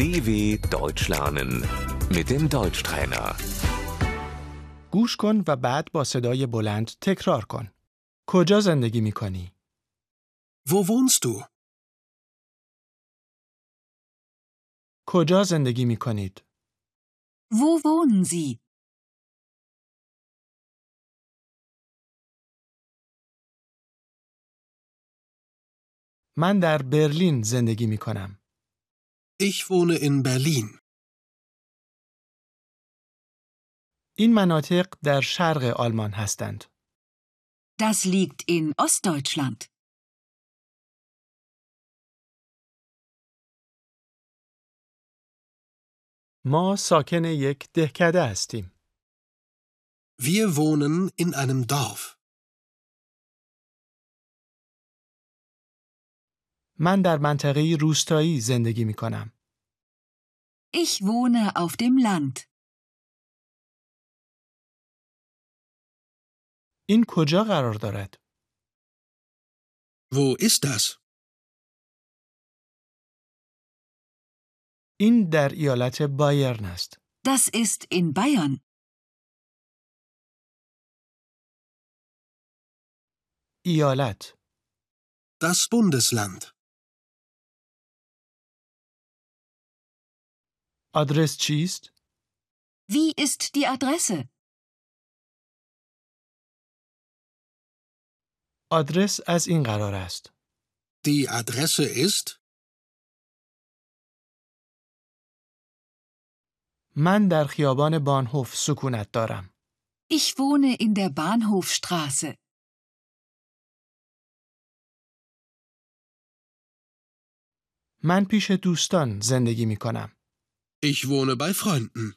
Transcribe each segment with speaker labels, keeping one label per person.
Speaker 1: DW Deutsch lernen mit dem Deutschtrainer.
Speaker 2: گوش کن و بعد با صدای بلند تکرار کن. کجا زندگی می کنی؟
Speaker 3: Wo wohnst du?
Speaker 2: کجا زندگی می کنید؟
Speaker 4: Wo wohnen Sie?
Speaker 2: من در برلین زندگی می کنم.
Speaker 3: Ich wohne in Berlin.
Speaker 2: این مناطق در شرق آلمان هستند.
Speaker 4: Das liegt in Ostdeutschland.
Speaker 2: ما ساکن یک دهکده هستیم.
Speaker 3: Wir wohnen in einem Dorf.
Speaker 2: من در منطقه روستایی زندگی می کنم.
Speaker 4: Ich wohne auf dem Land.
Speaker 2: این کجا قرار دارد؟
Speaker 3: Wo ist das?
Speaker 2: این در ایالت بایرن است.
Speaker 4: Das ist in Bayern.
Speaker 2: ایالت
Speaker 3: Das Bundesland.
Speaker 2: آدرس چیست؟
Speaker 4: Wie ist die Adresse?
Speaker 2: آدرس از این قرار است.
Speaker 3: Die Adresse ist
Speaker 2: من در خیابان بانهوف سکونت دارم.
Speaker 4: Ich wohne in der Bahnhofstraße.
Speaker 2: من پیش دوستان زندگی می کنم.
Speaker 3: Ich wohne bei Freunden.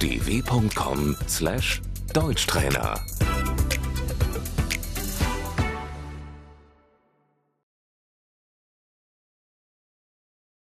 Speaker 1: dw.com/deutschtrainer